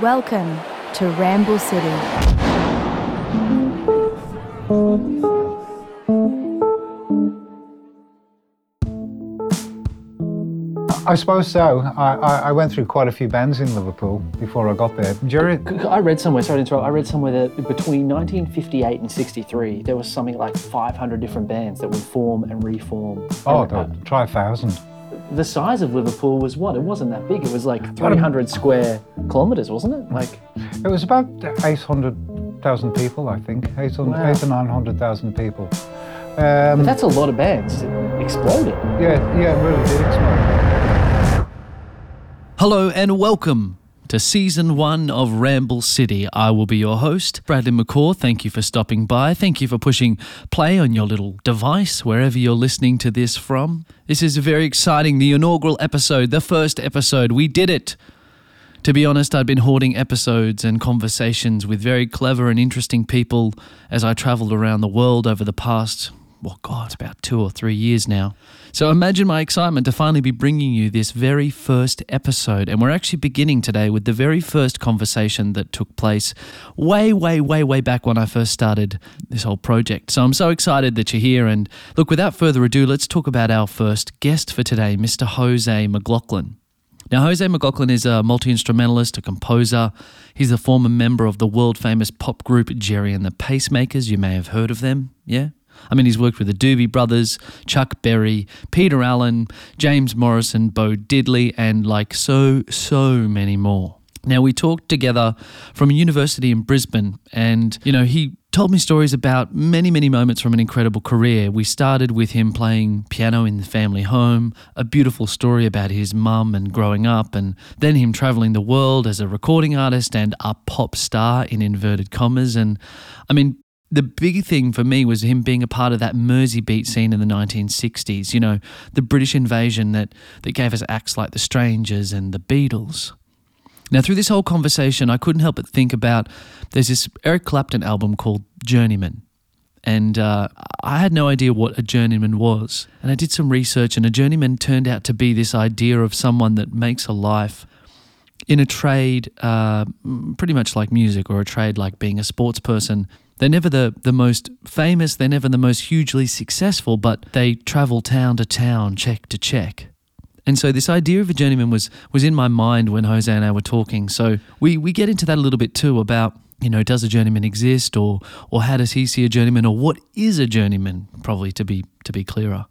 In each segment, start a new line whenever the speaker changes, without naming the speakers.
Welcome to Ramble City.
I suppose so. I, I, I went through quite a few bands in Liverpool before I got there. Gerry,
I read somewhere, sorry to interrupt, I read somewhere that between 1958 and 63, there was something like 500 different bands that would form and reform.
oh,
And, uh,
God, try a thousand.
The size of Liverpool was what? It wasn't that big. It was like 300 square kilometres, wasn't it? Like,
It was about 800,000 people, I think. 800,
Wow.
eight or 900,000 people. Um,
that's a lot of bands. It exploded.
yeah, yeah, it really did explode.
Hello and welcome to season one of Ramble City. I will be your host, Bradley McCaw. Thank you for stopping by. Thank you for pushing play on your little device, wherever you're listening to this from. This is very exciting. The inaugural episode, the first episode. We did it. To be honest, I'd been hoarding episodes and conversations with very clever and interesting people as I traveled around the world over the past, well, God, it's about two or three years now. So imagine my excitement to finally be bringing you this very first episode. And we're actually beginning today with the very first conversation that took place way, way, way, way back when I first started this whole project. So I'm so excited that you're here. And look, without further ado, let's talk about our first guest for today, Mr. Jose McLaughlin. Now, Jose McLaughlin is a multi instrumentalist, a composer. He's a former member of the world famous pop group Gerry and the Pacemakers. You may have heard of them, yeah? I mean, he's worked with the Doobie Brothers, Chuck Berry, Peter Allen, James Morrison, Bo Diddley, and like so, so many more. Now, we talked together from a university in Brisbane, and, you know, he told me stories about many, many moments from an incredible career. We started with him playing piano in the family home, a beautiful story about his mum and growing up, and then him traveling the world as a recording artist and a pop star in inverted commas. And I mean, the big thing for me was him being a part of that Mersey beat scene in the 1960s, you know, the British invasion that, that gave us acts like The Strangers and The Beatles. Now, through this whole conversation, I couldn't help but think about there's this Eric Clapton album called Journeyman. And uh, I had no idea what a journeyman was. And I did some research, and a journeyman turned out to be this idea of someone that makes a life in a trade uh, pretty much like music or a trade like being a sports person. They're never the, the most famous, they're never the most hugely successful, but they travel town to town, check to check. And so this idea of a journeyman was was in my mind when Jose and I were talking. So we, we get into that a little bit too about, you know, does a journeyman exist or or how does he see a journeyman or what is a journeyman, probably to be to be clearer.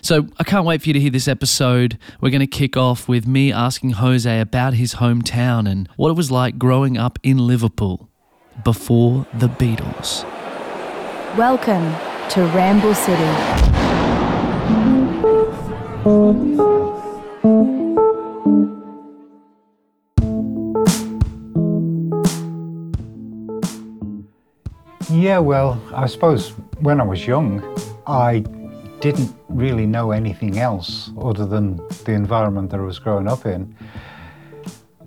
So I can't wait for you to hear this episode. We're going to kick off with me asking Jose about his hometown and what it was like growing up in Liverpool before the Beatles.
Welcome to Ramble City.
Yeah, well, I suppose when I was young, I didn't really know anything else other than the environment that I was growing up in.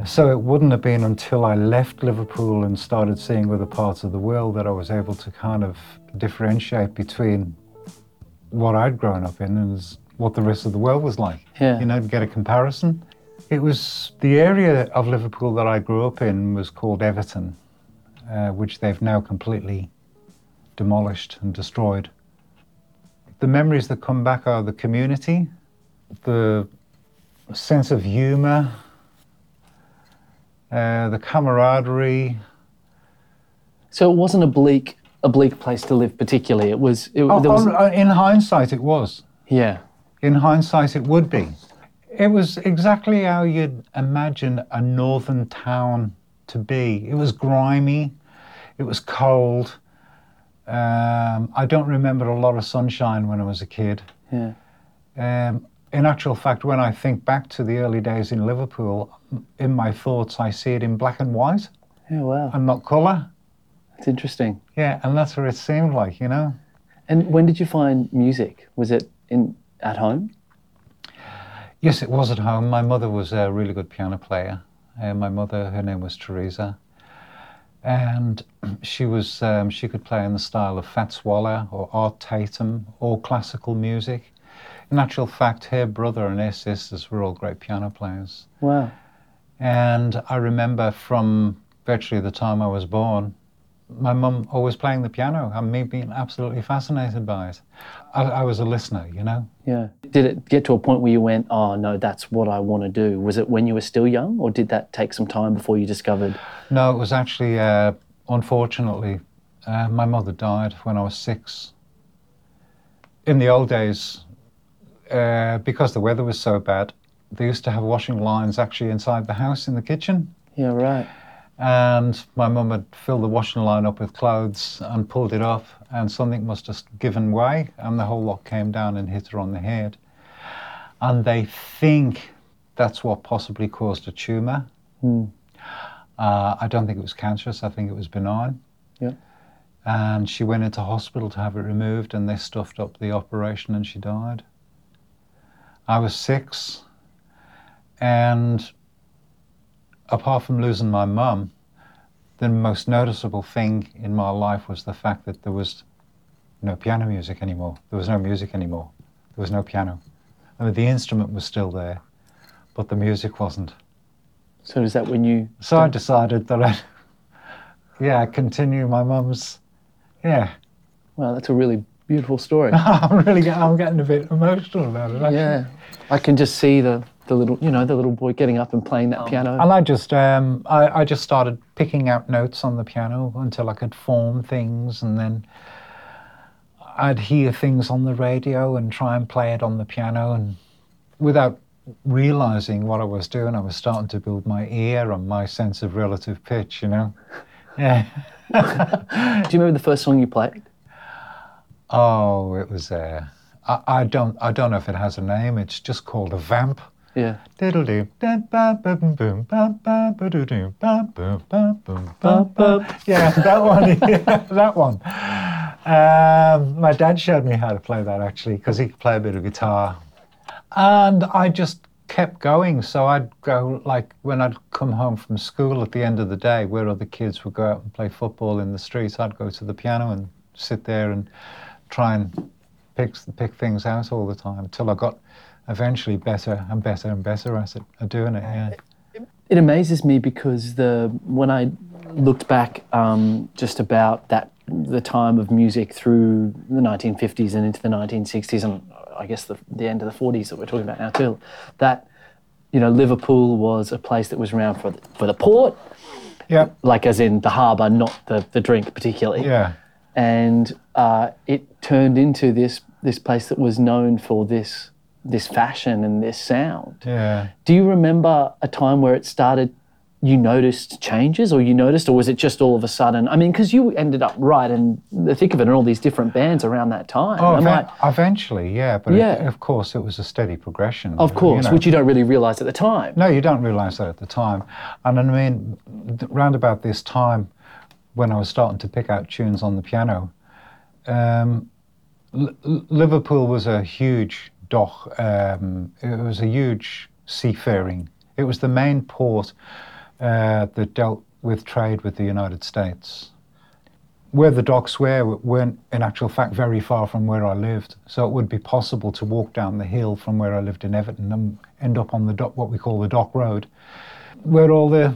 So it wouldn't have been until I left Liverpool and started seeing other parts of the world that I was able to kind of differentiate between what I'd grown up in and what the rest of the world was like.
Yeah.
You know, to get a comparison. It was the area of Liverpool that I grew up in was called Everton, uh, which they've now completely demolished and destroyed. The memories that come back are the community, the sense of humour, uh, the camaraderie.
So it wasn't a bleak, a bleak place to live particularly. It was, it,
Oh,
was
oh, in hindsight, it was.
yeah.
In hindsight, it would be. It was exactly how you'd imagine a northern town to be. It was grimy, it was cold. Um, I don't remember a lot of sunshine when I was a kid.
Yeah.
Um, in actual fact, when I think back to the early days in Liverpool, in my thoughts, I see it in black and white
Yeah, wow.
and not colour.
It's interesting.
Yeah, and that's what it seemed like, you know.
And when did you find music? Was it in at home?
Yes, it was at home. My mother was a really good piano player. Uh, my mother, her name was Teresa, and she was um, she could play in the style of Fats Waller or Art Tatum or classical music. In actual fact, her brother and her sisters were all great piano players.
Wow.
And I remember from virtually the time I was born, my mum always playing the piano and me being absolutely fascinated by it. I, I was a listener, you know.
Yeah. Did it get to a point where you went, oh no, that's what I want to do? Was it when you were still young, or did that take some time before you discovered?
No, it was actually, uh, unfortunately, uh, my mother died when I was six. In the old days, uh, because the weather was so bad, they used to have washing lines actually inside the house in the kitchen.
Yeah, right.
And my mum had filled the washing line up with clothes and pulled it off, and something must have given way, and the whole lot came down and hit her on the head. And they think that's what possibly caused a tumour.
Hmm.
Uh, I don't think it was cancerous, I think it was benign.
Yeah.
And she went into hospital to have it removed, and they stuffed up the operation, and she died. I was six, and apart from losing my mum, the most noticeable thing in my life was the fact that there was no piano music anymore. There was no music anymore. There was no piano. I mean, the instrument was still there, but the music wasn't.
So is that when you?
So I decided that I'd, yeah, continue my mum's, yeah.
Wow, that's a really beautiful story.
I'm really, I'm getting a bit emotional about it. Actually.
yeah, I can just see the the little, you know, the little boy getting up and playing that piano.
And I just, um, I, I just started picking out notes on the piano until I could form things, and then I'd hear things on the radio and try and play it on the piano, and without realizing what I was doing, I was starting to build my ear and my sense of relative pitch. You know, yeah.
Do you remember the first song you played?
Oh, it was. Uh, I, I don't, I don't know if it has a name. It's just called a vamp.
Yeah.
Yeah, that one. Yeah, that one. Um, my dad showed me how to play that actually because he could play a bit of guitar, and I just kept going. So I'd go like when I'd come home from school at the end of the day, where other kids would go out and play football in the streets, I'd go to the piano and sit there and try and pick pick things out all the time until I got eventually better and better and better at it, at doing it. Yeah.
It amazes me because the when I looked back um, just about that the time of music through the 1950s and into the 1960s and I guess the, the end of the 40s that we're talking about now too, that you know Liverpool was a place that was around for the, for the port,
Yeah.
like as in the harbour, not the, the drink particularly.
Yeah.
and uh, it turned into this this place that was known for this this fashion and this sound.
Yeah.
Do you remember a time where it started? You noticed changes, or you noticed, or was it just all of a sudden? I mean, because you ended up right in the thick of it, and all these different bands around that time.
Oh, eve-
I-
eventually, yeah. But it-
Yeah.
of course, it was a steady progression.
of course,
you know.
which you don't really realize at the time.
No, you don't realise that at the time. And I mean, round about this time, when I was starting to pick out tunes on the piano, um, L- Liverpool was a huge Um, it was a huge seafaring. It was the main port uh, that dealt with trade with the United States. Where the docks were weren't, in actual fact, very far from where I lived. So it would be possible to walk down the hill from where I lived in Everton and end up on the dock, what we call the dock road, where all the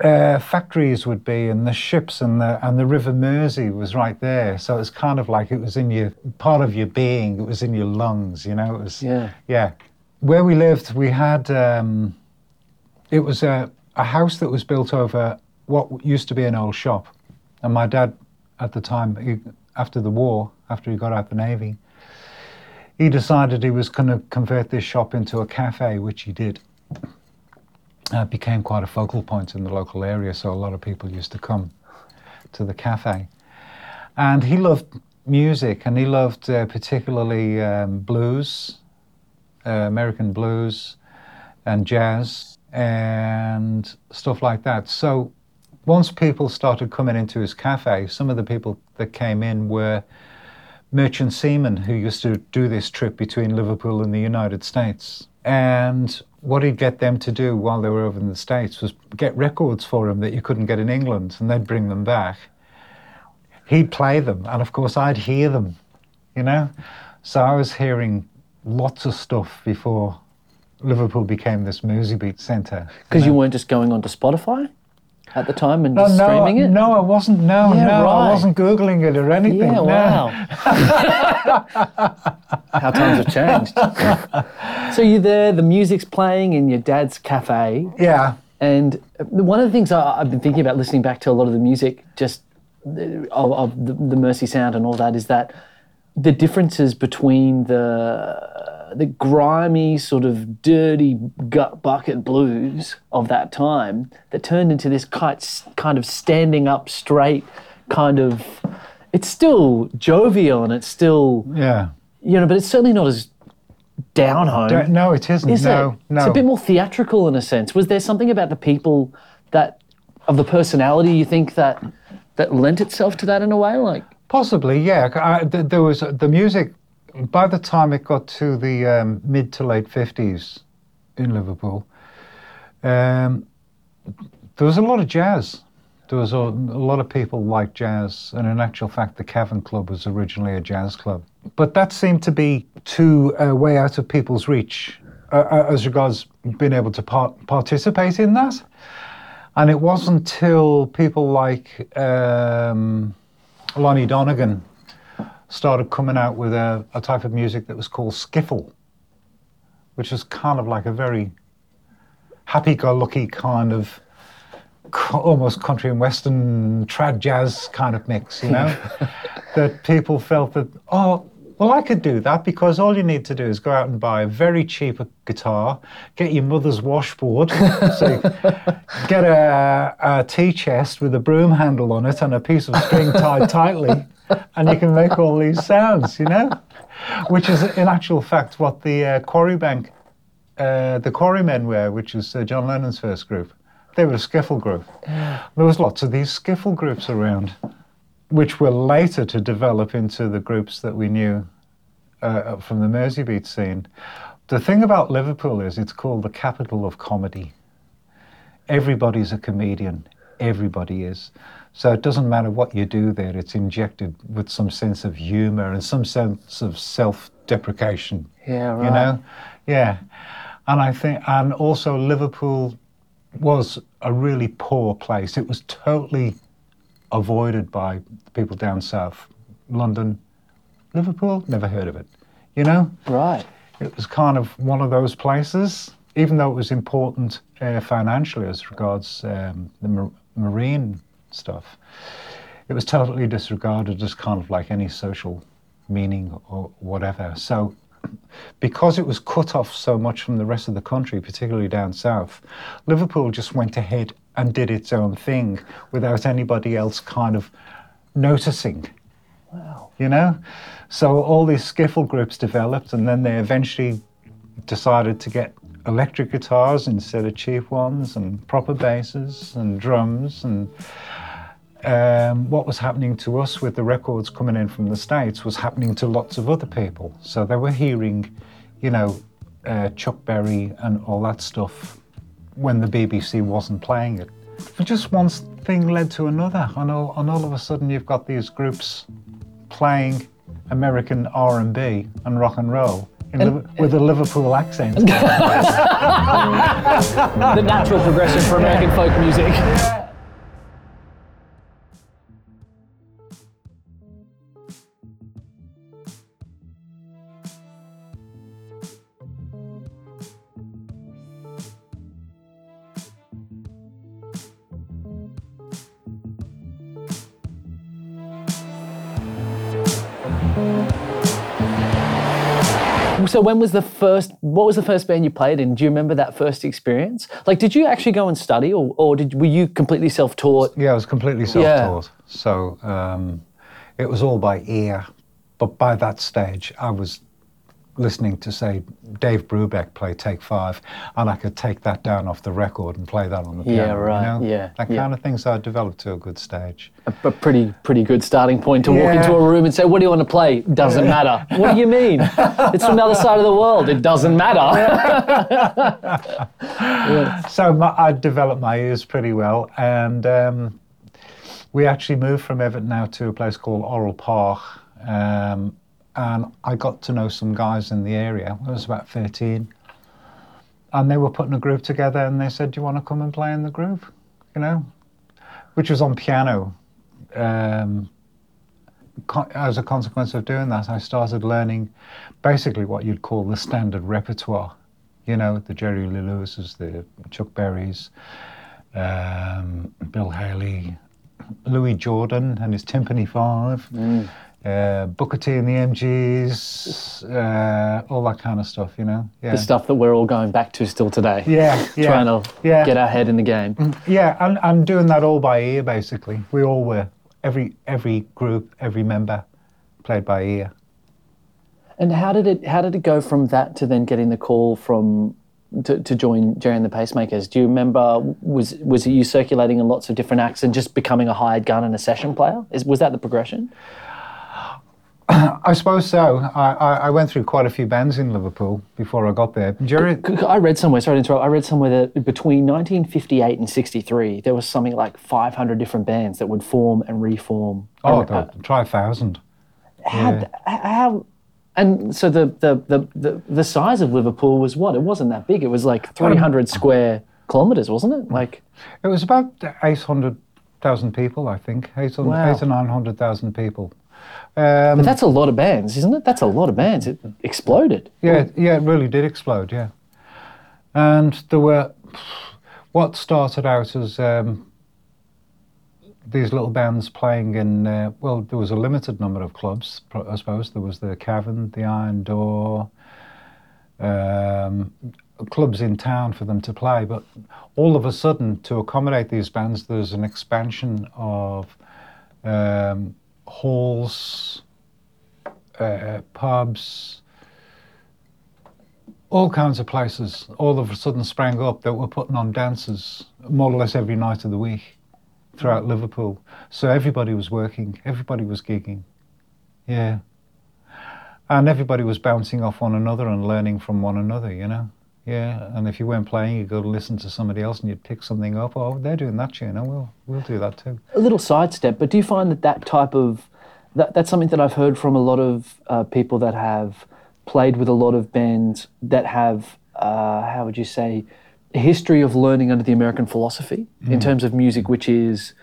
uh, factories would be and the ships and the and the River Mersey was right there. So it's kind of like it was in your part of your being. It was in your lungs. You know, it was
Yeah.
yeah. Where we lived, we had um, it was a a house that was built over what used to be an old shop, and my dad at the time he, after the war, after he got out of the navy, he decided he was going to convert this shop into a cafe, which he did. Uh, became quite a focal point in the local area, so a lot of people used to come to the cafe. And he loved music, and he loved uh, particularly um, blues, uh, American blues, and jazz, and stuff like that. So once people started coming into his cafe, some of the people that came in were merchant seamen who used to do this trip between Liverpool and the United States. And what he'd get them to do while they were over in the States was get records for him that you couldn't get in England, and they'd bring them back. He'd play them, and of course, I'd hear them, you know? So I was hearing lots of stuff before Liverpool became this music beat centre.
Because you weren't just going onto Spotify at the time and
No,
just
no,
streaming it?
no, I wasn't. No,
Yeah,
no,
right.
I wasn't googling it or anything.
Yeah,
no.
wow. How times have changed. so you're there, the music's playing in your dad's cafe,
Yeah,
and one of the things I, I've been thinking about listening back to a lot of the music, just uh, of, of the, the Mersey Sound and all that, is that the differences between the the grimy sort of dirty gut bucket blues of that time that turned into this kind kind of standing up straight kind of it's still jovial and it's still
yeah.
you know but it's certainly not as down home
Don't- no, it isn't.
is
no,
it?
no.
It's a bit more theatrical in a sense. Was there something about the people that of the personality you think that that lent itself to that in a way? Like
Possibly, yeah. I, there was the music. By the time it got to the um, mid to late fifties in Liverpool, um, there was a lot of jazz. There was a, a lot of people like jazz, and in actual fact, the Cavern Club was originally a jazz club. But that seemed to be too uh, way out of people's reach uh, uh, as regards being able to par- participate in that. And it wasn't until people like um, Lonnie Donegan started coming out with a, a type of music that was called skiffle, which was kind of like a very happy-go-lucky kind of co- almost country and western trad jazz kind of mix, you know, that people felt that oh. Well, I could do that because all you need to do is go out and buy a very cheap guitar, get your mother's washboard, so get a, a tea chest with a broom handle on it and a piece of string tied tightly, and you can make all these sounds, you know? Which is, in actual fact, what the uh, Quarry Bank, uh, the Quarrymen were, which was uh, John Lennon's first group. They were a skiffle group. There was lots of these skiffle groups around, which were later to develop into the groups that we knew uh, from the Merseybeat scene. The thing about Liverpool is it's called the capital of comedy everybody's a comedian. Everybody is. So it doesn't matter what you do there, it's injected with some sense of humor and some sense of self deprecation.
Yeah, right.
You know? Yeah. And I think, and also Liverpool was a really poor place. It was totally avoided by people down south. London, Liverpool, never heard of it. You know?
right.
It was kind of one of those places, even though it was important uh, financially as regards um, the mar- marine stuff. It was totally disregarded as kind of like any social meaning or whatever. So, because it was cut off so much from the rest of the country, particularly down south, Liverpool just went ahead and did its own thing without anybody else kind of noticing Wow. you know? So all these skiffle groups developed, and then they eventually decided to get electric guitars instead of cheap ones, and proper basses and drums. And um, what was happening to us with the records coming in from the States was happening to lots of other people. So they were hearing, you know, uh, Chuck Berry and all that stuff when the BBC wasn't playing it. But just one thing led to another, and all, and all of a sudden you've got these groups playing American R&B and rock and roll Liv- with a Liverpool accent.
The natural progression for American folk music. So when was the first? What was the first band you played in? Do you remember that first experience? Like, did you actually go and study, or, or did were you completely self-taught?
yeah, I was completely self-taught, Yeah. so um, it was all by ear. But by that stage, I was listening to say Dave Brubeck play Take Five, and I could take that down off the record and play that on the piano.
Yeah, right,
You know?
yeah,
that
yeah.
kind of thing. So I developed to a good stage.
A, a pretty pretty good starting point to walk into a room and say, "What do you want to play?" Doesn't matter. what do you mean? It's from the other side of the world. It doesn't matter.
So my, I developed my ears pretty well, and um, we actually moved from Everton now to a place called Orrell Park, um, and I got to know some guys in the area. I was about thirteen, and they were putting a group together, and they said, "Do you want to come and play in the group?" You know, which was on piano. Um, as a consequence of doing that, I started learning basically what you'd call the standard repertoire. You know, the Jerry Lee Lewis's, the Chuck Berrys, um, Bill Haley, Louis Jordan and his Tympany Five, uh, Booker T and the MGs, uh, all that kind of stuff. You know, yeah,
The stuff that we're all going back to still today.
yeah, yeah,
Trying to
yeah.
get our head in the game.
yeah, and, and doing that all by ear, basically. We all were. Every every group, every member played by ear.
And how did it how did it go from that to then getting the call from to, to join Gerry and the Pacemakers? Do you remember was was it you circulating in lots of different acts and just becoming a hired gun and a session player? Is, was that the progression?
I suppose so. I, I, I went through quite a few bands in Liverpool before I got there. Gerry,
I read somewhere, sorry to interrupt, I read somewhere that between 1958 and 63, there was something like 500 different bands that would form and reform.
oh,
Uh,
try a thousand.
how,
yeah.
how, and so the, the, the, the, the size of Liverpool was what? It wasn't that big. It was like 300 square kilometres, wasn't it? Like,
It was about 800,000 people, I think. 800,
Wow.
eight or 900,000 people. Um,
but that's a lot of bands, isn't it? That's a lot of bands. It exploded.
Yeah, yeah, it really did explode. Yeah, and there were what started out as um, these little bands playing in. Uh, well, there was a limited number of clubs, I suppose. There was the Cavern, the Iron Door, um, clubs in town for them to play. But all of a sudden, to accommodate these bands, there's an expansion of um, halls, uh, pubs, all kinds of places all of a sudden sprang up that were putting on dances more or less every night of the week throughout Liverpool. So everybody was working, everybody was gigging. Yeah. And everybody was bouncing off one another and learning from one another, you know? Yeah. And if you weren't playing, you'd go to listen to somebody else and you'd pick something up. Oh, they're doing that tune. Oh, we'll, we'll do that too.
a little sidestep, but do you find that that type of that, that's something that I've heard from a lot of uh, people that have played with a lot of bands that have uh, how would you say a history of learning under the American philosophy in terms of music, which is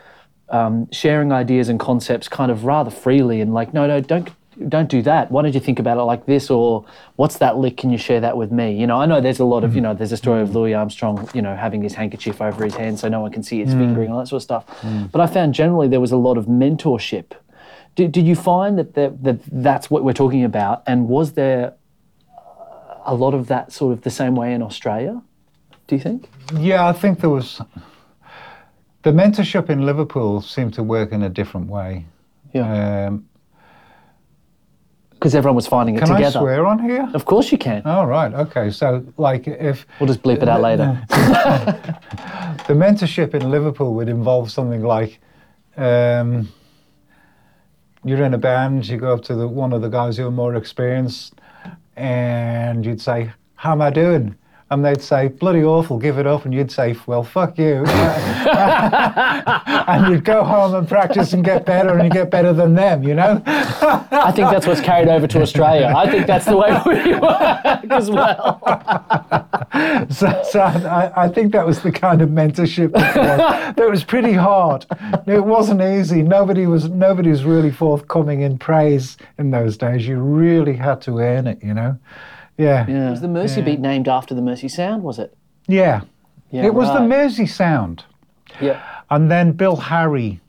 um, sharing ideas and concepts kind of rather freely and like no no don't don't do that. Why don't you think about it like this or what's that lick? Can you share that with me? You know i know there's a lot of you mm-hmm. know there's a story of louis armstrong you know having his handkerchief over his hand so no one can see his fingering mm. and all that sort of stuff. Mm. But i found generally there was a lot of mentorship. Did, did you find that, that, that that's what we're talking about? And was there a lot of that sort of the same way in australia do you think?
Yeah, I think there was. The mentorship in Liverpool seemed to work in a different way.
yeah.
Um,
because everyone was finding it
can I
together
swear on here?
of course you can
Oh, right. Okay. So, like, if
we'll just bleep it out later
the mentorship in Liverpool would involve something like um, you're in a band, you go up to the, one of the guys who are more experienced, and you'd say, How am I doing? And they'd say, Bloody awful, give it up. And you'd say, Well, fuck you. and you'd go home and practice and get better, and you get better than them, you know?
I think that's what's carried over to Australia. I think that's the way we work as well.
So, so I, I think that was the kind of mentorship that was. that was pretty hard. It wasn't easy. Nobody was nobody was really forthcoming in praise in those days. You really had to earn it, you know. Yeah,
Was the Mersey
Yeah.
beat named after the Mersey Sound? Was it?
yeah.
Yeah,
it was the. Mersey sound,
Yeah.
and then Bill Harry,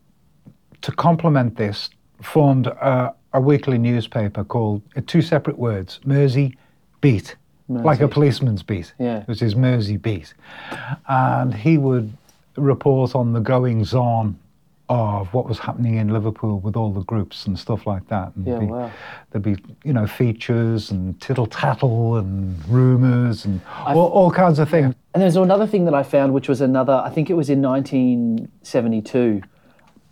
to complement this, formed a, a weekly newspaper called uh, two separate words: Mersey Beat, like a policeman's beat.
Yeah.
It was his Mersey beat. And he would report on the goings on of what was happening in Liverpool with all the groups and stuff like that. And
Yeah,
be-
wow.
There'd be, you know, features and tittle tattle and rumours and all, all kinds of things.
And there's another thing that I found, which was another, I think it was in 1972.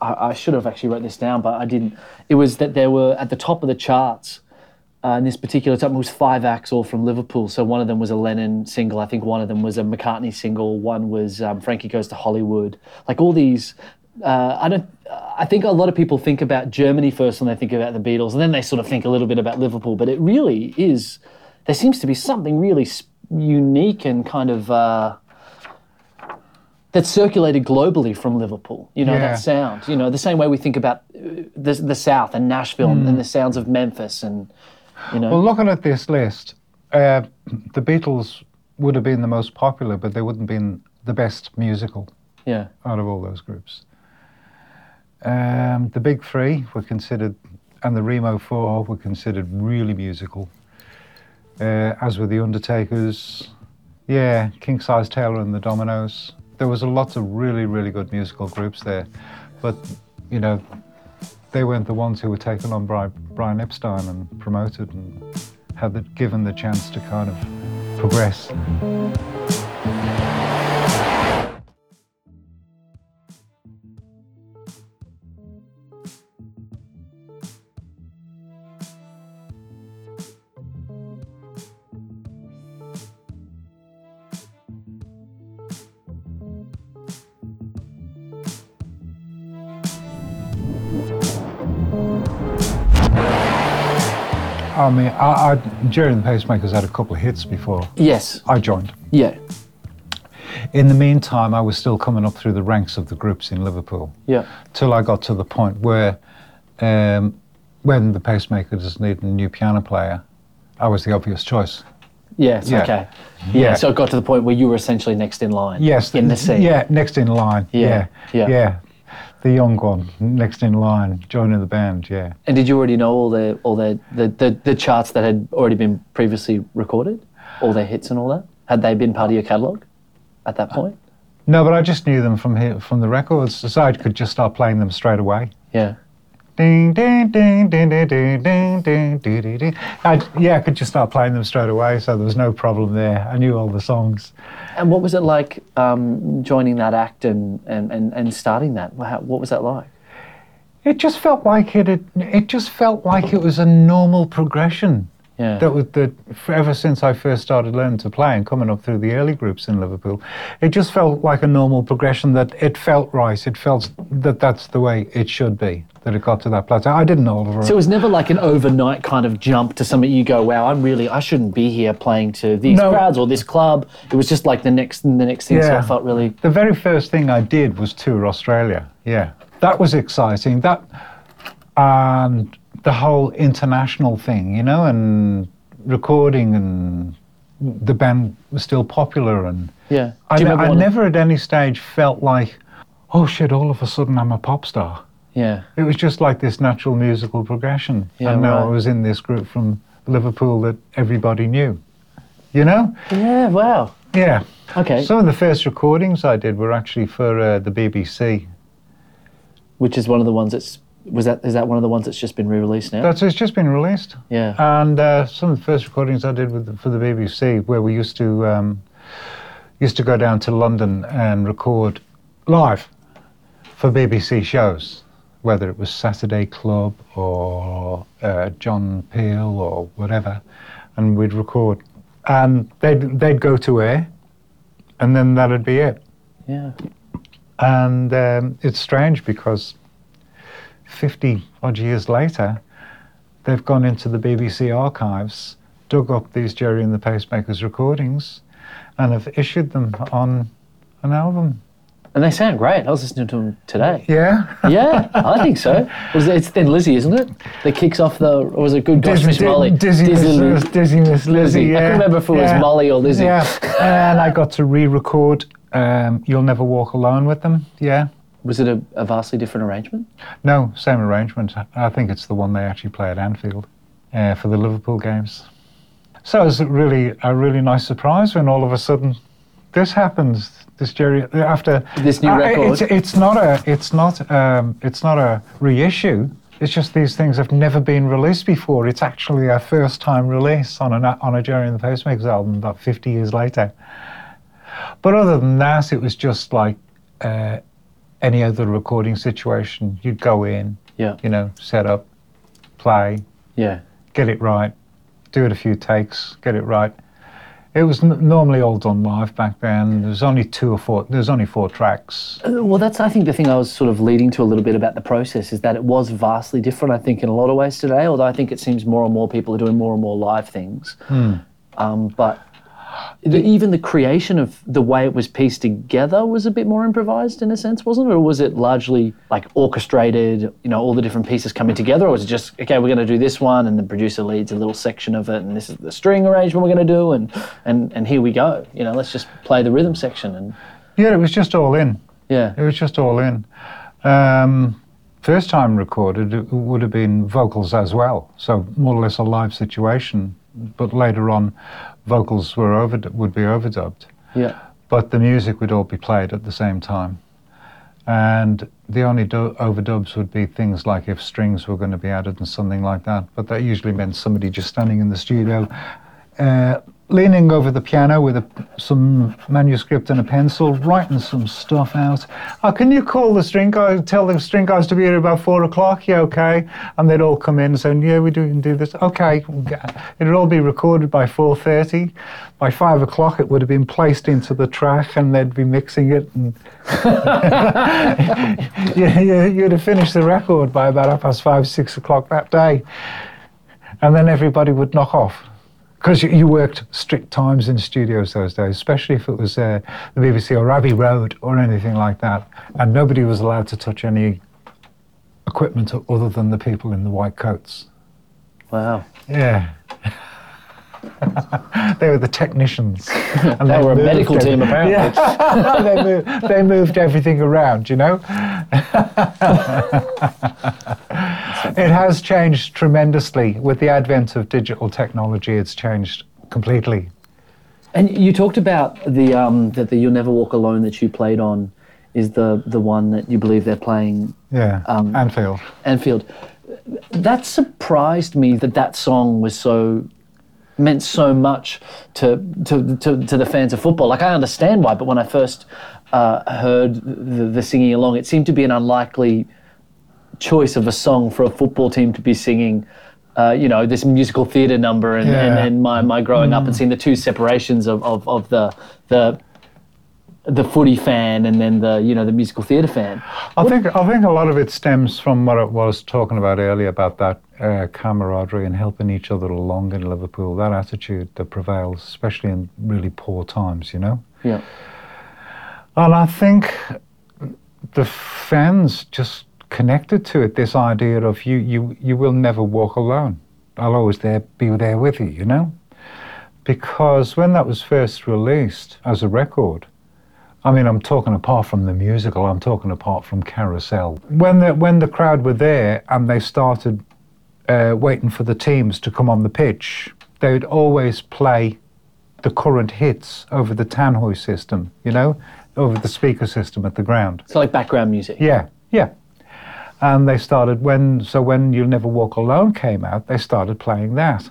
I, I should have actually wrote this down, but I didn't. It was that there were at the top of the charts uh, in this particular time, it was five acts all from Liverpool. So one of them was a Lennon single. I think one of them was a McCartney single. One was um, Frankie Goes to Hollywood. Like all these. Uh, I don't. I think a lot of people think about Germany first when they think about the Beatles, and then they sort of think a little bit about Liverpool. But it really is. There seems to be something really unique and kind of uh, that circulated globally from Liverpool. You know
Yeah.
that sound. You know the same way we think about uh, the the South and Nashville and the sounds of Memphis and you know.
Well, looking at this list, uh, the Beatles would have been the most popular, but they wouldn't have been the best musical
yeah.
out of all those groups. Um, the Big Three were considered, and the Remo Four were considered really musical, uh, as were the Undertakers. Yeah, King Size Taylor and the Dominoes. There was a lot of really, really good musical groups there, but you know, they weren't the ones who were taken on by Brian Epstein and promoted and had the, given the chance to kind of progress. I I, Gerry and the Pacemakers had a couple of hits before
Yes.
I joined.
Yeah.
In the meantime, I was still coming up through the ranks of the groups in Liverpool
Yeah.
till I got to the point where, um, when the Pacemakers needed a new piano player, I was the obvious choice.
Yes.
Yeah.
Okay. Yeah.
Yeah.
So it got to the point where you were essentially next in line.
Yes,
In the scene.
Yeah, next in line.
Yeah,
Yeah,
yeah.
The young one, next in line, joining the band. Yeah.
And did you already know all the all the, the, the, the charts that had already been previously recorded, all their hits and all that? Had they been part of your catalogue at that point?
No, but I just knew them from here, from the records, so I could just start playing them straight away.
Yeah.
Ding, ding, ding, ding, ding, ding, ding, ding, ding, ding. I, yeah, I could just start playing them straight away, so there was no problem there. I knew all the songs.
And what was it like um, joining that act and, and, and, and starting that? How, what was that like?
It just felt like it. Had, it just felt like it was a normal progression.
Yeah.
That was the ever since I first started learning to play and coming up through the early groups in Liverpool, it just felt like a normal progression. That it felt right. It felt that that's the way it should be. That it got to that plateau. I didn't know Oliver.
So it was never like an overnight kind of jump to something you go, wow, I'm really, I shouldn't be here playing to these
No.
crowds or this club. It was just like the next, and the next thing. So I felt really,
The very first thing I did was tour Australia. Yeah, that was exciting. That and the whole international thing, you know, and recording and the band was still popular and
yeah.
I, ne- I never at any stage felt like, oh shit, all of a sudden I'm a pop star.
Yeah.
It was just like this natural musical progression.
Yeah,
and now
right.
I was in this group from Liverpool that everybody knew. You know?
Yeah, wow.
Yeah.
Okay.
Some of the first recordings I did were actually for uh, the BBC.
Which is one of the ones that's, was that, is that one of the ones that's just been re-released now?
That's it's just been released.
yeah.
And uh, some of the first recordings I did with the, for the BBC, where we used to um, used to go down to London and record live for BBC shows, whether it was Saturday Club or uh, John Peel or whatever, and we'd record, and they'd they'd go to air, and then that'd be it.
yeah.
And um, it's strange because 50 odd years later, they've gone into the BBC archives, dug up these Gerry and the Pacemakers recordings, and have issued them on an album.
And they sound great. I was listening to them today.
Yeah.
yeah, I think so. It's Thin Lizzy, isn't it? That kicks off the, or was it Good Gosh Miss Molly?
Dizzy,
Dizzy
Miss,
Liz-
Dizzy Miss Lizzy.
Lizzy. I
Yeah.
couldn't remember if it was
yeah.
Molly or Lizzy.
Yeah. and I got to re-record um, "You'll Never Walk Alone" with them. Yeah.
Was it a, a vastly different arrangement?
No, same arrangement. I think it's the one they actually play at Anfield uh, for the Liverpool games. So it was really a really nice surprise when all of a sudden this happens. This Gerry after
This new
Uh,
record.
It's, it's not a it's not um, it's not a reissue. It's just these things have never been released before. It's actually a first time release on a on a Gerry and the Pacemakers album about 50 years later. But other than that, it was just like uh, any other recording situation. You'd go in,
Yeah.
you know, set up, play,
Yeah.
get it right, do it a few takes, get it right. It was n- normally all done live back then. There was only two or four. There was only four tracks.
Uh, Well, that's, I think, the thing I was sort of leading to a little bit about the process is that it was vastly different, I think, in a lot of ways today, although I think it seems more and more people are doing more and more live things. Um, but the, even the creation of the way it was pieced together was a bit more improvised in a sense, wasn't it? Or was it largely like orchestrated, you know, all the different pieces coming together? Or was it just, okay, we're going to do this one and the producer leads a little section of it and this is the string arrangement we're going to do and, and, and here we go. You know, let's just play the rhythm section and
Yeah, it was just all in.
yeah.
It was just all in. Um, first time recorded, it would have been vocals as well. So more or less a live situation. But later on, vocals were over would be overdubbed.
Yeah.
But the music would all be played at the same time. And the only do- overdubs would be things like if strings were going to be added and something like that. But that usually meant somebody just standing in the studio, uh, leaning over the piano with a, some manuscript and a pencil, writing some stuff out. Oh, can you call the string guys, tell the string guys to be here about four o'clock? Yeah, okay. And they'd all come in saying, yeah, we do, can do this. Okay. It'd all be recorded by 4.30. By five o'clock, it would have been placed into the track and they'd be mixing it. And you, you'd have finished the record by about half past five, six o'clock that day. And then everybody would knock off. Because you, worked strict times in studios those days, especially if it was uh, the BBC or Abbey Road or anything like that. And nobody was allowed to touch any equipment other than the people in the white coats.
Wow.
Yeah. they were the technicians. And
They were a medical
every-
team, apparently.
Yeah. they, moved, they moved everything around, you know? it has changed tremendously. With the advent of digital technology, it's changed completely.
And you talked about the um, that the "You'll Never Walk Alone" that you played on is the the one that you believe they're playing
Yeah.
Um,
Anfield.
Anfield. That surprised me that that song was so meant so much to to, to, to the fans of football. Like I understand why, but when I first uh, heard the, the singing along, it seemed to be an unlikely choice of a song for a football team to be singing. Uh, you know this musical theatre number, and, and,
Yeah.
and my, my growing up and seeing the two separations of, of, of the the the footy fan and then the you know the musical theatre fan.
I think I think a lot of it stems from what I was talking about earlier about that uh, camaraderie and helping each other along in Liverpool. That attitude that prevails, especially in really poor times, you know.
Yeah.
And I think the fans just connected to it. This idea of you, you, you will never walk alone. I'll always there be there with you, you know. Because when that was first released as a record, I mean, I'm talking apart from the musical. I'm talking apart from Carousel. When the when the crowd were there and they started uh, waiting for the teams to come on the pitch, they would always play the current hits over the Tannoy system, you know, over the speaker system at the ground.
So like background music.
Yeah, yeah. And they started when so when You'll Never Walk Alone came out, they started playing that.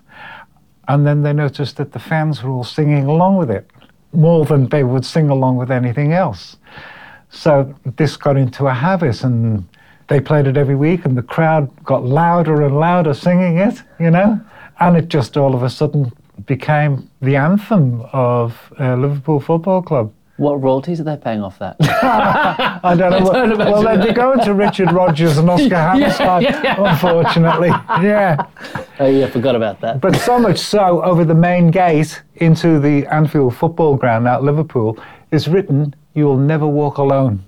And then they noticed that the fans were all singing along with it more than they would sing along with anything else. So this got into a habit and they played it every week and the crowd got louder and louder singing it, you know? And it just all of a sudden became the anthem of uh, Liverpool Football Club.
What royalties are they paying off that?
I don't know.
don't
well, well, they'd be going to Richard Rodgers and Oscar Hammerstein, unfortunately. Yeah.
oh yeah, forgot about that.
But so much so, over the main gate into the Anfield football ground at Liverpool is written, You will never walk alone.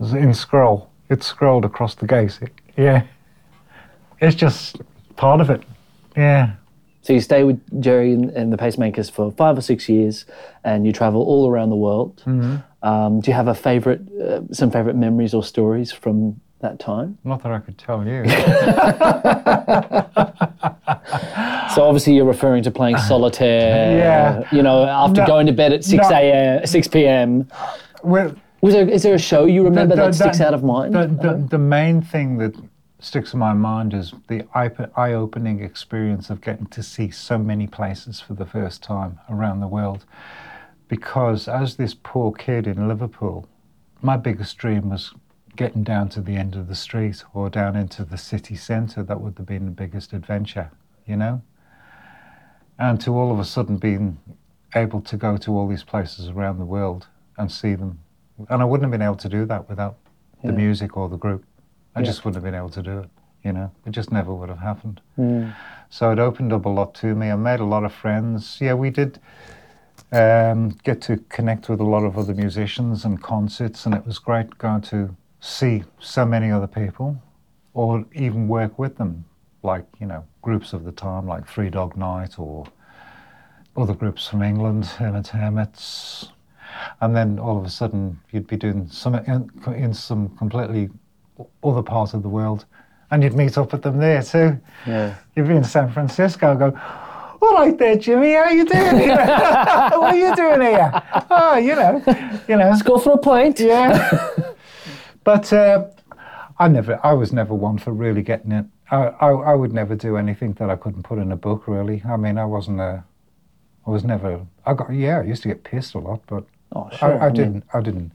It's in scroll. It's scrolled across the gate. Yeah. It's just part of it. Yeah.
So you stay with Gerry and, and the Pacemakers for five or six years, and you travel all around the world. Um, do you have a favorite, uh, some favorite memories or stories from that time?
Not that I could tell you.
So obviously you're referring to playing solitaire.
Yeah.
You know, after
No,
going to bed at six
no.
a.m., six p.m.
well,
Was there is there a show you remember
The-
that sticks
the-
out of mind?
The, the, the main thing that sticks in my mind is the eye opening experience of getting to see so many places for the first time around the world. Because as this poor kid in Liverpool, my biggest dream was getting down to the end of the street or down into the city centre. That would have been the biggest adventure, you know? And to all of a sudden being able to go to all these places around the world and see them. And I wouldn't have been able to do that without the music or the group. I
Yeah.
just wouldn't have been able to do it, you know? It just never would have happened.
Mm.
So it opened up a lot to me. I made a lot of friends. Yeah, we did. um, get to connect with a lot of other musicians and concerts, and it was great going to see so many other people, or even work with them, like you know groups of the time, like Three Dog Night, or other groups from England, Herman's Hermits, and then all of a sudden you'd be doing some in, in some completely other part of the world, and you'd meet up with them there too.
Yeah.
You'd be in San Francisco, go. All right there, Jimmy. How you doing here? what are you doing here? Oh, you know, you know.
Let's go for a pint.
Yeah. but uh, I never, I was never one for really getting it. I, I, I would never do anything that I couldn't put in a book. Really. I mean, I wasn't a. I was never. I got. Yeah, I used to get pissed a lot, but
Oh, sure.
I, I
mean,
didn't. I didn't.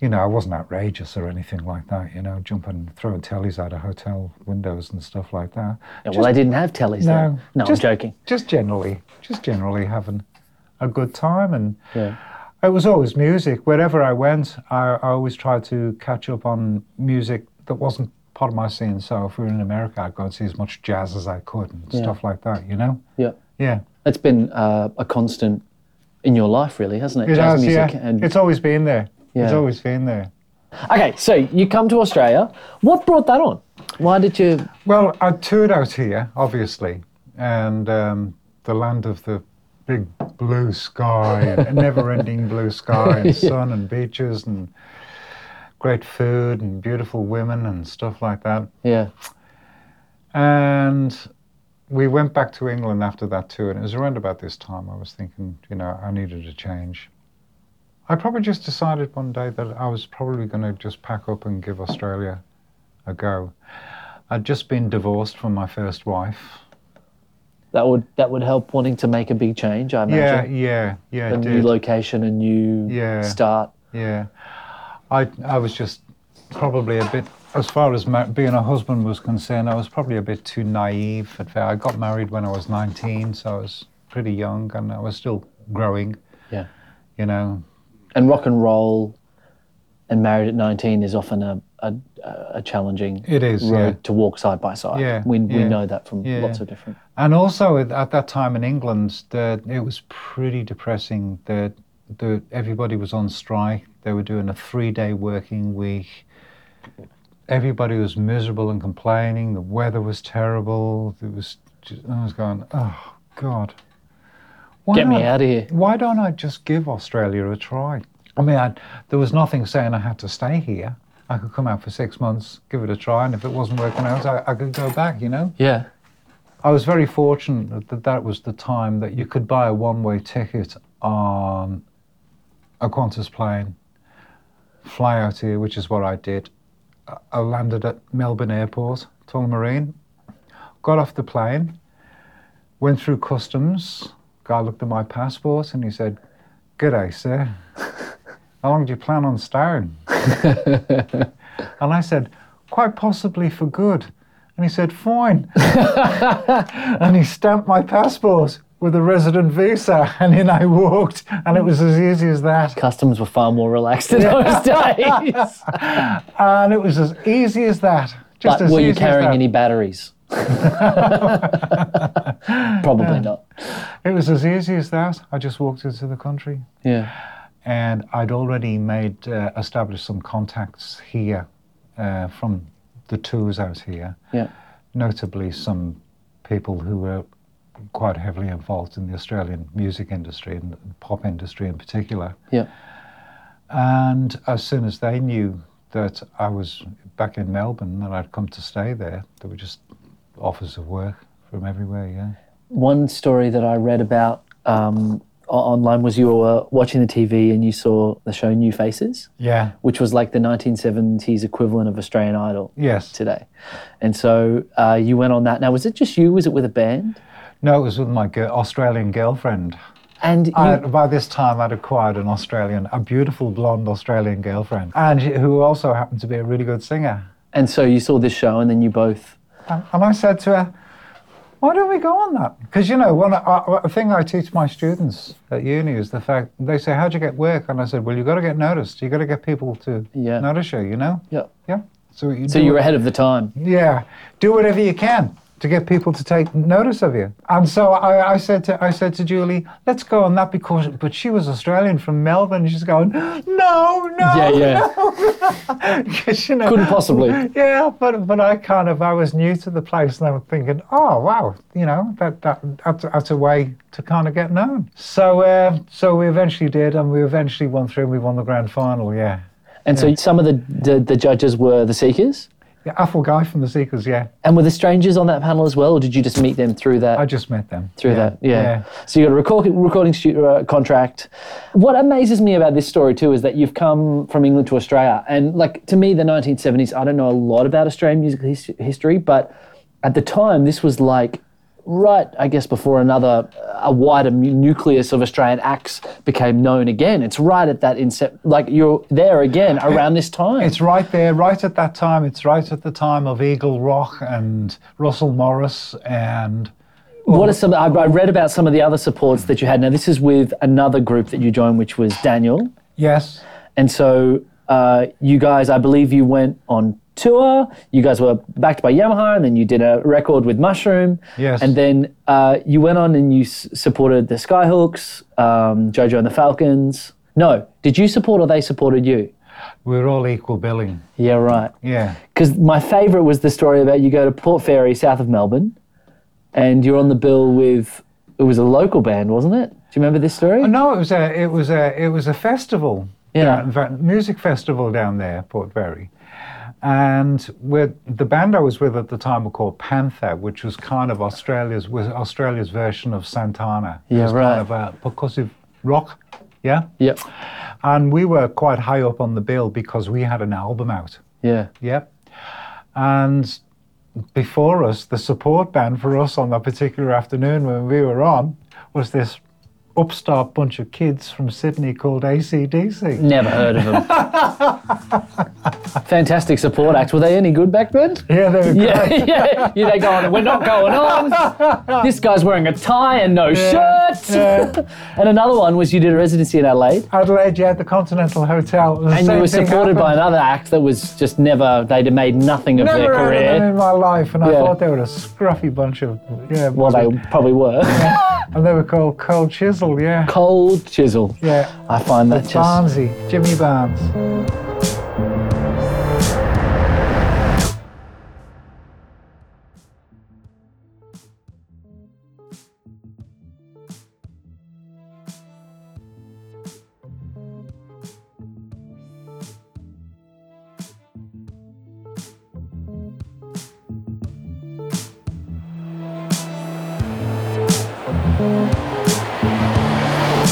You know, I wasn't outrageous or anything like that. You know, jumping, throwing tellies out of hotel windows and stuff like that.
Yeah, well, I didn't have tellies
No,
then. No,
just-
I'm joking.
Just generally, just generally having a good time, and
Yeah.
it was always music. Wherever I went, I, I always tried to catch up on music that wasn't part of my scene. So if we were in America, I'd go and see as much jazz as I could and
Yeah.
stuff like that. You know?
Yeah.
Yeah.
That's been uh, a constant in your life, really, hasn't it?
It
Jazz
has,
music.
yeah.
And
It's always been there. It's
Yeah.
always been there.
okay, so you come to Australia. What brought that on? Why did you?
Well, I toured out here, obviously, and um, the land of the big blue sky and never-ending blue sky and sun and beaches and great food and beautiful women and stuff like that.
Yeah.
And we went back to England after that tour, and it was around about this time I was thinking, you know, I needed a change. I probably just decided one day that I was probably going to just pack up and give Australia a go. I'd just been divorced from my first wife.
That would that would help wanting to make a big change. I imagine.
yeah, yeah,
yeah.
a
new location, a new
Yeah.
start.
Yeah, I I was just probably a bit, as far as ma- being a husband was concerned, I was probably a bit too naive. I got married when I was 19, so I was pretty young, and I was still growing.
Yeah.
You know,
And rock and roll, and married at 19 is often a a, a challenging
It is,
road
yeah.
to walk side by side.
Yeah,
We we know that from
yeah.
lots of different.
and also at, at that time in England, the, it was pretty depressing. That the everybody was on strike. They were doing a three-day working week. Everybody was miserable and complaining. The weather was terrible. It was. Just, I was going, oh God. Why
Get me
don't-
out of here.
Why don't I just give Australia a try? I mean, I, there was nothing saying I had to stay here. I could come out for six months, give it a try, and if it wasn't working out, I, I could go back. You know.
Yeah.
I was very fortunate that that was the time that you could buy a one-way ticket on a Qantas plane, fly out here, which is what I did. I- I landed at Melbourne Airport, Tullamarine, got off the plane, went through customs. Guy looked at my passport and he said, "G'day, sir. How long do you plan on staying?" and I said, "Quite possibly for good." And he said, "Fine." and he stamped my passport with a resident visa, and in I walked, and it was as easy as that.
Customs were far more relaxed in those days.
And it was as easy as that. Just
but
as
were you carrying any batteries? Probably not.
It was as easy as that. I just walked into the country,
Yeah.
and I'd already made uh, established some contacts here uh, from the tours out here.
Yeah.
notably some people who were quite heavily involved in the Australian music industry and pop industry in particular.
Yeah.
And as soon as they knew that I was back in Melbourne and I'd come to stay there, there were just offers of work from everywhere, yeah.
One story that I read about um, online was you were watching the TV and you saw the show New Faces,
Yeah.
which was like the 1970s equivalent of Australian Idol
Yes.
today. And so uh, you went on that. Now, was it just you? Was it with a band?
No, it was with my girl, Australian girlfriend.
And you,
I, by this time, I'd acquired an Australian, a beautiful blonde Australian girlfriend, and who also happened to be a really good singer.
and so you saw this show, and then you both.
And I said to her, why don't we go on that? Because, you know, one I, a thing I teach my students at uni is the fact they say, how'd you get work? And I said, well, you've got to get noticed. You've got to get people to
Yeah.
notice you, you know?
Yeah.
Yeah. So you
So you were
it-
ahead of the time.
Yeah. Do whatever you can to get people to take notice of you. And so I, I said to I said to Julie, let's go on that because but she was Australian from Melbourne. She's going, no, no,
Yeah, yeah.
no. you know,
Couldn't possibly.
Yeah, but but I kind of I was new to the place and I was thinking, oh wow, you know that that that's, that's a way to kind of get known. So uh, so we eventually did, and we eventually won through. and We won the grand final. Yeah,
And so some of the, the the judges were the Seekers,
yeah Athol Guy from the Seekers. Yeah,
and were the strangers on that panel as well, or did you just meet them through that?
I just met them
through
yeah.
that. Yeah. So you got a record, recording studio uh, contract. What amazes me about this story too is that you've come from England to Australia, and like to me, the 1970s. I don't know a lot about Australian music his- history, but at the time, this was like right, I guess, before another a wider nucleus of Australian acts became known again. It's right at that incept, like you're there again around this time.
It's right there, right at that time. It's right at the time of Eagle Rock and Russell Morris and
What are some? I, I read about some of the other supports that you had. Now, this is with another group that you joined, which was Daniel.
yes,
And so uh, you guys, I believe you went on tour. You guys were backed by Yamaha, and then you did a record with Mushroom.
Yes.
And then uh, you went on and you s- supported the Skyhooks, um, JoJo and the Falcons. No, did you support or they supported you?
we were all equal billing.
Yeah, right.
Yeah.
Because my favourite was the story about you go to Port Fairy, south of Melbourne, and you're on the bill with it was a local band, wasn't it? Do you remember this story?
No, it was a it was a it was a festival.
Yeah.
down- music festival down there, Port Fairy. And the band I was with at the time were called Panther, which was kind of Australia's was Australia's version of Santana. It
Yeah,
was
right.
kind of a percussive rock. Yeah.
Yep.
And we were quite high up on the bill because we had an album out.
Yeah.
Yep. And before us, the support band for us on that particular afternoon when we were on was this upstart bunch of kids from Sydney called ACDC.
Never heard of them. Fantastic support act. Were they any good back then?
Yeah, they were
Yeah,
great.
yeah. yeah they going, on. we're not going on. This guy's wearing a tie and no shirt.
yeah.
And another one was you did a residency in Adelaide.
Adelaide, yeah, at the Continental Hotel. the
And you were supported by another act that was just never, they'd have made nothing of
Never
their
of
career.
in my life, and I thought they were a scruffy bunch of yeah.
Well, they probably were.
and they were called Cold Chisel, yeah,
Cold chisel.
yeah.
I find that just.
Barnsey, Jimmy Barnes.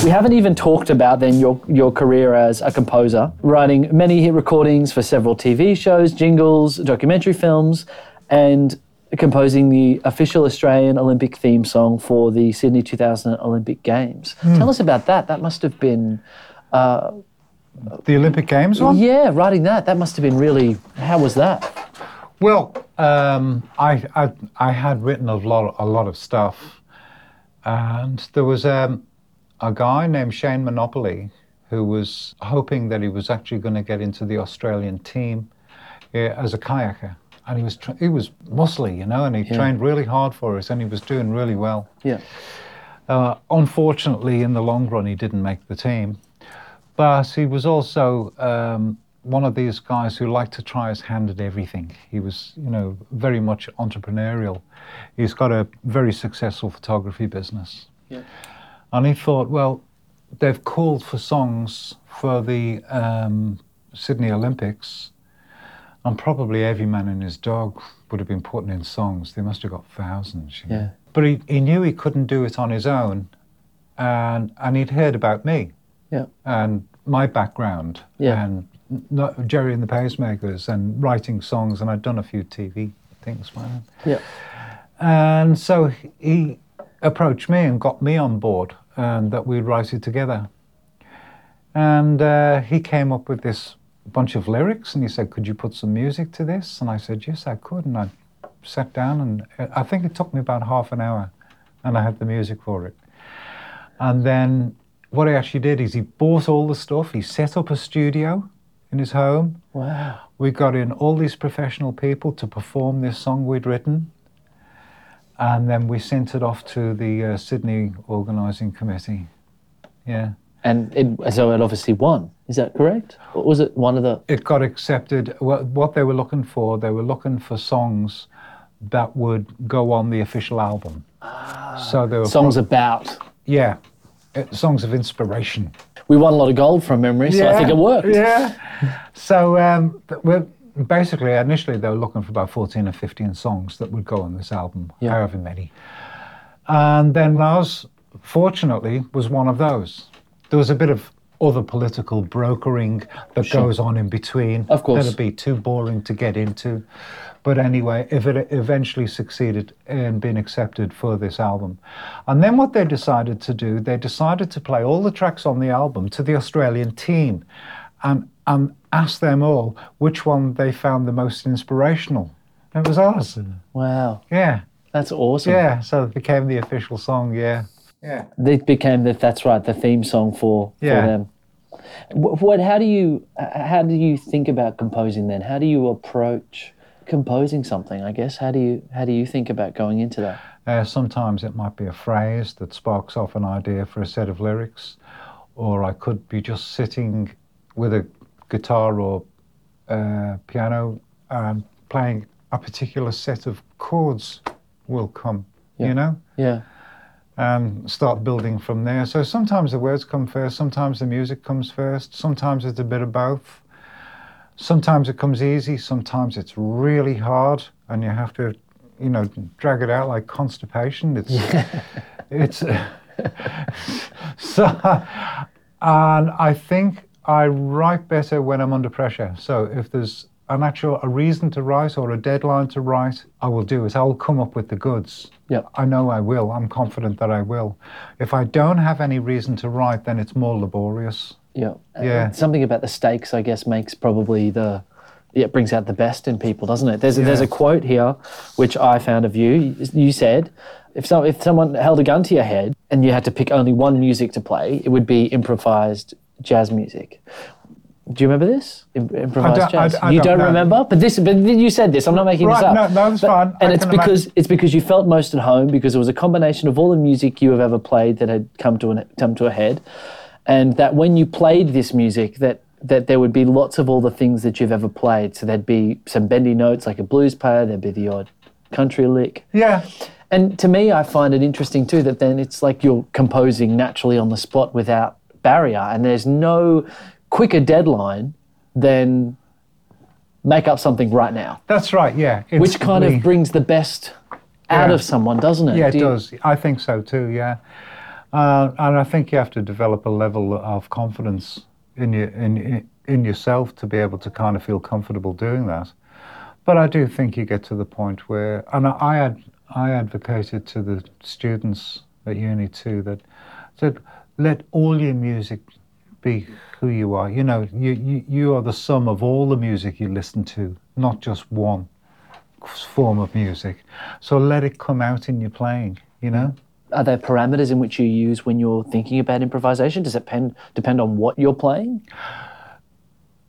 We haven't even talked about then your, your career as a composer, writing many hit recordings for several TV shows, jingles, documentary films, and composing the official Australian Olympic theme song for the Sydney 2000 Olympic Games. Tell us about that. That must have been,
The Olympic Games one.
yeah, writing that. That must have been really. How was that?
Well, um, I, I I had written a lot a lot of stuff, and there was um, a guy named Shane Monopoly who was hoping that he was actually going to get into the Australian team uh, as a kayaker, and he was tra- he was muscly, you know, and he trained really hard for us, and he was doing really well.
Yeah.
Uh, unfortunately, in the long run, he didn't make the team. But he was also um, one of these guys who liked to try his hand at everything. He was, you know, very much entrepreneurial. He's got a very successful photography business.
Yeah.
And he thought, well, they've called for songs for the um, Sydney Olympics, and probably every man and his dog would have been putting in songs. They must have got thousands. you know.
Yeah.
But he, he knew he couldn't do it on his own, and and he'd heard about me
Yeah.
and my background
Yeah.
and n- Gerry and the Pacemakers and writing songs, and I'd done a few TV things then.
Yeah.
And so he approached me and got me on board, and that we'd write it together. And uh, he came up with this bunch of lyrics, and he said, "Could you put some music to this?" And I said, "Yes, I could." And I sat down, and uh, I think it took me about half an hour, and I had the music for it. And then what he actually did is he bought all the stuff. He set up a studio in his home.
Wow.
We got in all these professional people to perform this song we'd written. And then we sent it off to the uh, Sydney organising committee. Yeah.
And it, so it obviously won. Is that correct? Or was it one of the?
it got accepted. What, what they were looking for, they were looking for songs that would go on the official album. Ah, so they were
songs about.
yeah, uh, songs of inspiration.
We won a lot of gold from memory, so I think it worked.
Yeah. so um, we're basically initially they were looking for about 14 or 15 songs that would go on this album,
Yeah.
however many. And then ours, fortunately, was one of those. There was a bit of other political brokering that goes on in between.
Of course.
That'd be too boring to get into. But anyway, if it eventually succeeded in being accepted for this album. And then what they decided to do, they decided to play all the tracks on the album to the Australian team and, and ask them all which one they found the most inspirational. It was ours.
Wow,
Yeah.
that's awesome.
Yeah. So it became the official song. Yeah. Yeah.
It became that. That's right, the theme song for
Yeah.
for them. Wh- What? How do you? How do you think about composing then? How do you approach composing something? I guess. How do you? How do you think about going into that?
Uh, sometimes it might be a phrase that sparks off an idea for a set of lyrics, or I could be just sitting with a guitar or uh, piano and playing a particular set of chords will come,
Yeah.
you know,
Yeah.
and start building from there. So sometimes the words come first, sometimes the music comes first, sometimes it's a bit of both. Sometimes it comes easy, sometimes it's really hard, and you have to, you know, drag it out like constipation. It's, it's, so, and I think I write better when I'm under pressure. So if there's an actual a reason to write or a deadline to write, I will do it. I'll come up with the goods.
Yep.
I know I will. I'm confident that I will. If I don't have any reason to write, then it's more laborious.
Yeah.
Yeah.
Uh, Something about the stakes, I guess, makes probably the yeah, it brings out the best in people, doesn't it? There's a, there's a quote here which I found of you. You said, if so, if someone held a gun to your head and you had to pick only one music to play, it would be improvised jazz music. Do you remember this? Im- improvised
I
jazz. you
don't
don't, remember, but this, but you said this. I'm not making this up.
no, no, that's fine.
And
I
it's
can imagine-
because it's because you felt most at home because it was a combination of all the music you have ever played that had come to an, come to a head, and that when you played this music that that there would be lots of all the things that you've ever played. So there'd be some bendy notes like a blues player. There'd be the odd country lick.
Yeah.
And to me, I find it interesting too that then it's like you're composing naturally on the spot without barrier, and there's no quicker deadline than make up something right now,
That's right. Yeah.
which kind of brings the best out
Yeah.
of someone, doesn't it?
Yeah, it
Do you-
does. I think so too. Yeah, uh, and I think you have to develop a level of confidence in your in in yourself to be able to kind of feel comfortable doing that. But I do think you get to the point where, and I I ad, I advocated to the students at uni too that said let all your music be who you are. You know, you, you you are the sum of all the music you listen to, not just one form of music. So let it come out in your playing, you know?
Are there parameters in which you use when you're thinking about improvisation? Does it depend depend on what you're playing?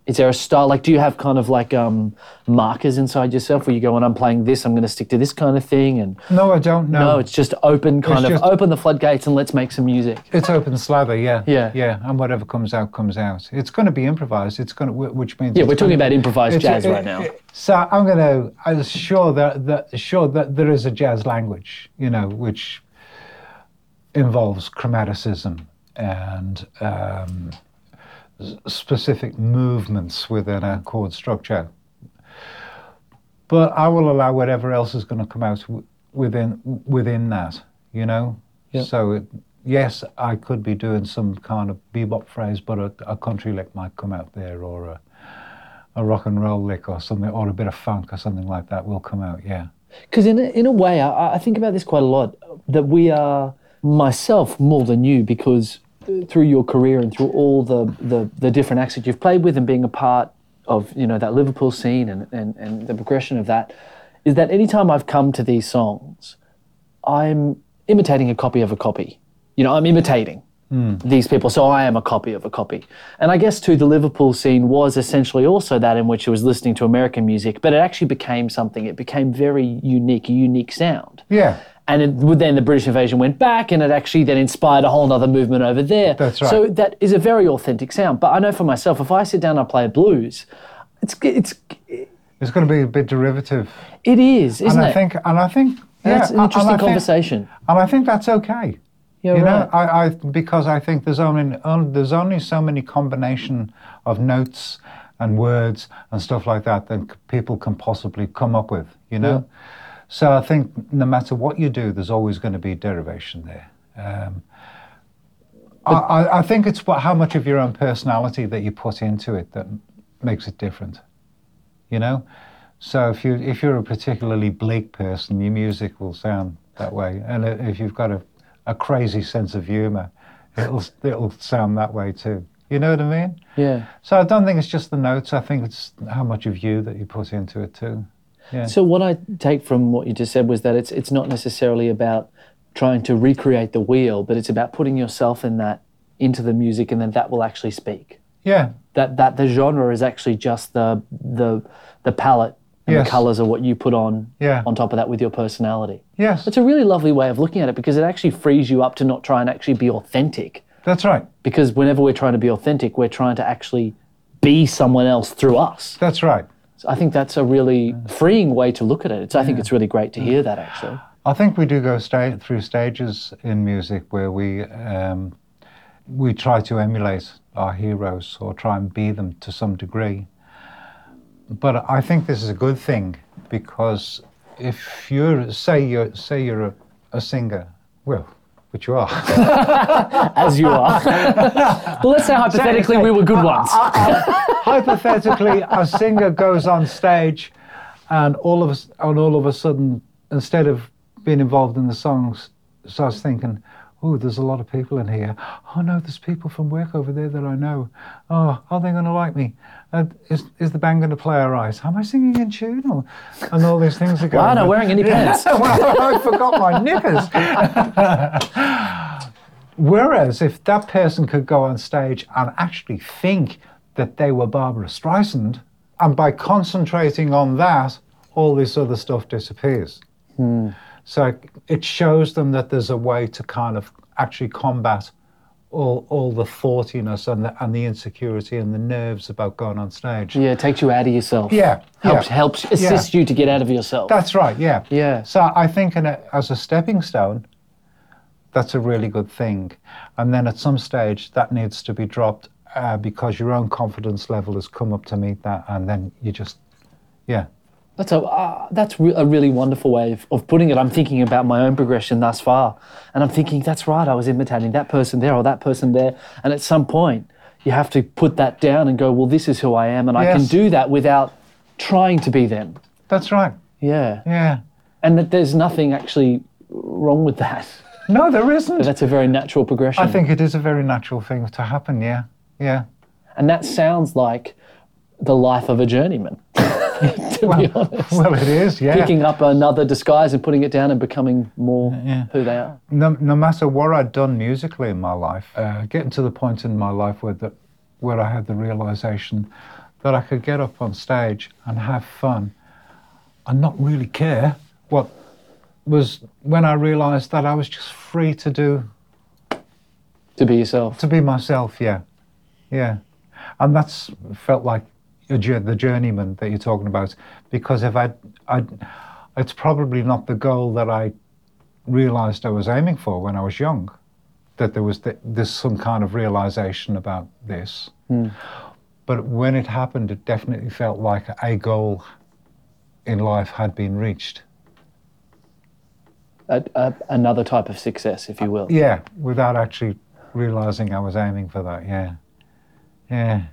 Is there a style? Like, do you have kind of like um, markers inside yourself where you go, when I'm playing this, I'm going to stick to this kind of thing? And
No, I don't know.
no, it's just open, kind
It's
of open the floodgates and let's make some music.
It's open slather, yeah.
Yeah.
Yeah, and whatever comes out, comes out. It's going to be improvised. It's going to, which means.
Yeah, we're talking about improvised jazz right now.
So I'm going to, I'm sure that, that, sure that there is a jazz language, you know, which involves chromaticism and um, specific movements within a chord structure. But I will allow whatever else is going to come out w- within within that, you know.
Yeah.
So it, yes, I could be doing some kind of bebop phrase, but a, a country lick might come out there, or a a rock and roll lick, or something, or a bit of funk, or something like that will come out. Yeah.
Because in a, in a way, I, I think about this quite a lot. That we are myself more than you because through your career and through all the, the, the different acts that you've played with and being a part of you know that Liverpool scene and, and, and the progression of that is that anytime I've come to these songs, I'm imitating a copy of a copy. You know, I'm imitating hmm. these people, so I am a copy of a copy. And I guess too, the Liverpool scene was essentially also that in which it was listening to American music, but it actually became something. It became very unique, a unique sound.
Yeah.
And it, would- then the British invasion went back, and it actually then inspired a whole other movement over there.
That's right.
So that is a very authentic sound. But I know for myself, if I sit down and play blues, it's it's
It's going to be a bit derivative,
it is, isn't
and I
it?
think, and I think, yeah,
That's an
and
interesting
think-
conversation.
and I think that's okay.
Yeah,
you
right.
know, I, I because I think there's only on, there's only so many combination of notes and words and stuff like that that people can possibly come up with. You know, so I think no matter what you do, there's always going to be derivation there. Um, I, I, think it's what, how much of your own personality that you put into it that makes it different. You know, so if you if you're a particularly bleak person, your music will sound that way, and if you've got a, a crazy sense of humour, it'll it'll sound that way too. You know what I mean?
yeah.
So I don't think it's just the notes. I think it's how much of you that you put into it too. Yeah.
So what I take from what you just said was that it's it's not necessarily about trying to recreate the wheel, but it's about putting yourself in that into the music, and then that will actually speak.
yeah.
That that the genre is actually just the the the palette and
Yes.
the colours are what you put on
Yeah.
on top of that with your personality.
Yes.
It's a really lovely way of looking at it because it actually frees you up to not try and actually be authentic.
That's right.
Because whenever we're trying to be authentic, we're trying to actually be someone else through us.
That's right.
So I think that's a really freeing way to look at it. It's, I think it's really great to hear that actually.
I think we do go sta- through stages in music where we um, we try to emulate our heroes or try and be them to some degree. But I think this is a good thing because if you're say you're say you're a, a singer, well, which you are.
As you are. well, let's say hypothetically we were good ones.
hypothetically, a singer goes on stage, and all of us, and all of a sudden, instead of being involved in the songs, starts thinking, "Oh, there's a lot of people in here. Oh no, there's people from work over there that I know. Oh, are they going to like me? Uh, is is the band going to play all right? Am I singing in tune? Or, and all these things are going.
Wow, I'm not wearing any pants.
well, I forgot my knickers. Whereas if that person could go on stage and actually think that they were Barbra Streisand, and by concentrating on that, all this other stuff disappears. So it shows them that there's a way to kind of actually combat all, all the thoughtiness and the, and the insecurity and the nerves about going on stage.
Yeah, it takes you out of yourself.
Yeah,
Helps
yeah.
helps assist you to get out of yourself.
That's right, yeah.
Yeah.
So I think in a, as a stepping stone, that's a really good thing. And then at some stage, that needs to be dropped uh, because your own confidence level has come up to meet that. And then you just, yeah.
That's a uh, that's re- a really wonderful way of, of putting it. I'm thinking about my own progression thus far, and I'm thinking that's right. I was imitating that person there or that person there, and at some point you have to put that down and go, well, this is who I am, and I can do that without trying to be them.
That's right.
Yeah,
Yeah.
and that there's nothing actually wrong with that.
No, there isn't.
That's a very natural progression.
I think it is a very natural thing to happen, yeah. Yeah.
and that sounds like the life of a journeyman. to be honest.
Well, it is, yeah.
picking up another disguise and putting it down and becoming more
Yeah.
who they are.
no, no matter what I'd done musically in my life, uh, getting to the point in my life where the, where I had the realization that I could get up on stage and have fun and not really care what was when I realized that I was just free to do
To be yourself.
to be myself. Yeah, yeah, and that's felt like the journeyman that you're talking about. Because if I, I, it's probably not the goal that I realized I was aiming for when I was young. That there was th- there's some kind of realization about this. Hmm. But when it happened, it definitely felt like a goal in life had been reached.
A, a, another type of success, if you will.
Yeah, without actually realizing I was aiming for that. Yeah, yeah.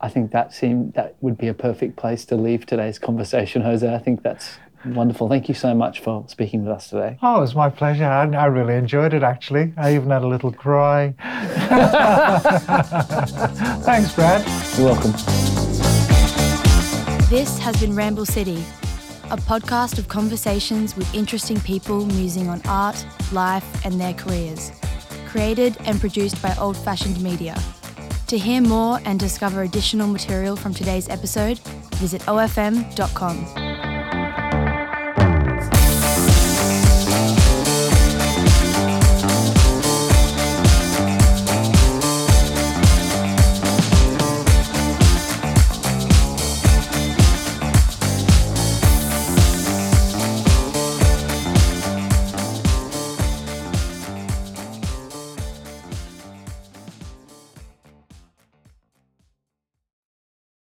I think that seemed that would be a perfect place to leave today's conversation, Jose. I think that's wonderful. Thank you so much for speaking with us today.
Oh, it was my pleasure. I, I really enjoyed it, actually. I even had a little cry. Thanks, Brad.
You're welcome.
This has been Ramble City, a podcast of conversations with interesting people musing on art, life, and their careers. Created and produced by Old Fashioned Media. To hear more and discover additional material from today's episode, visit ofm.com.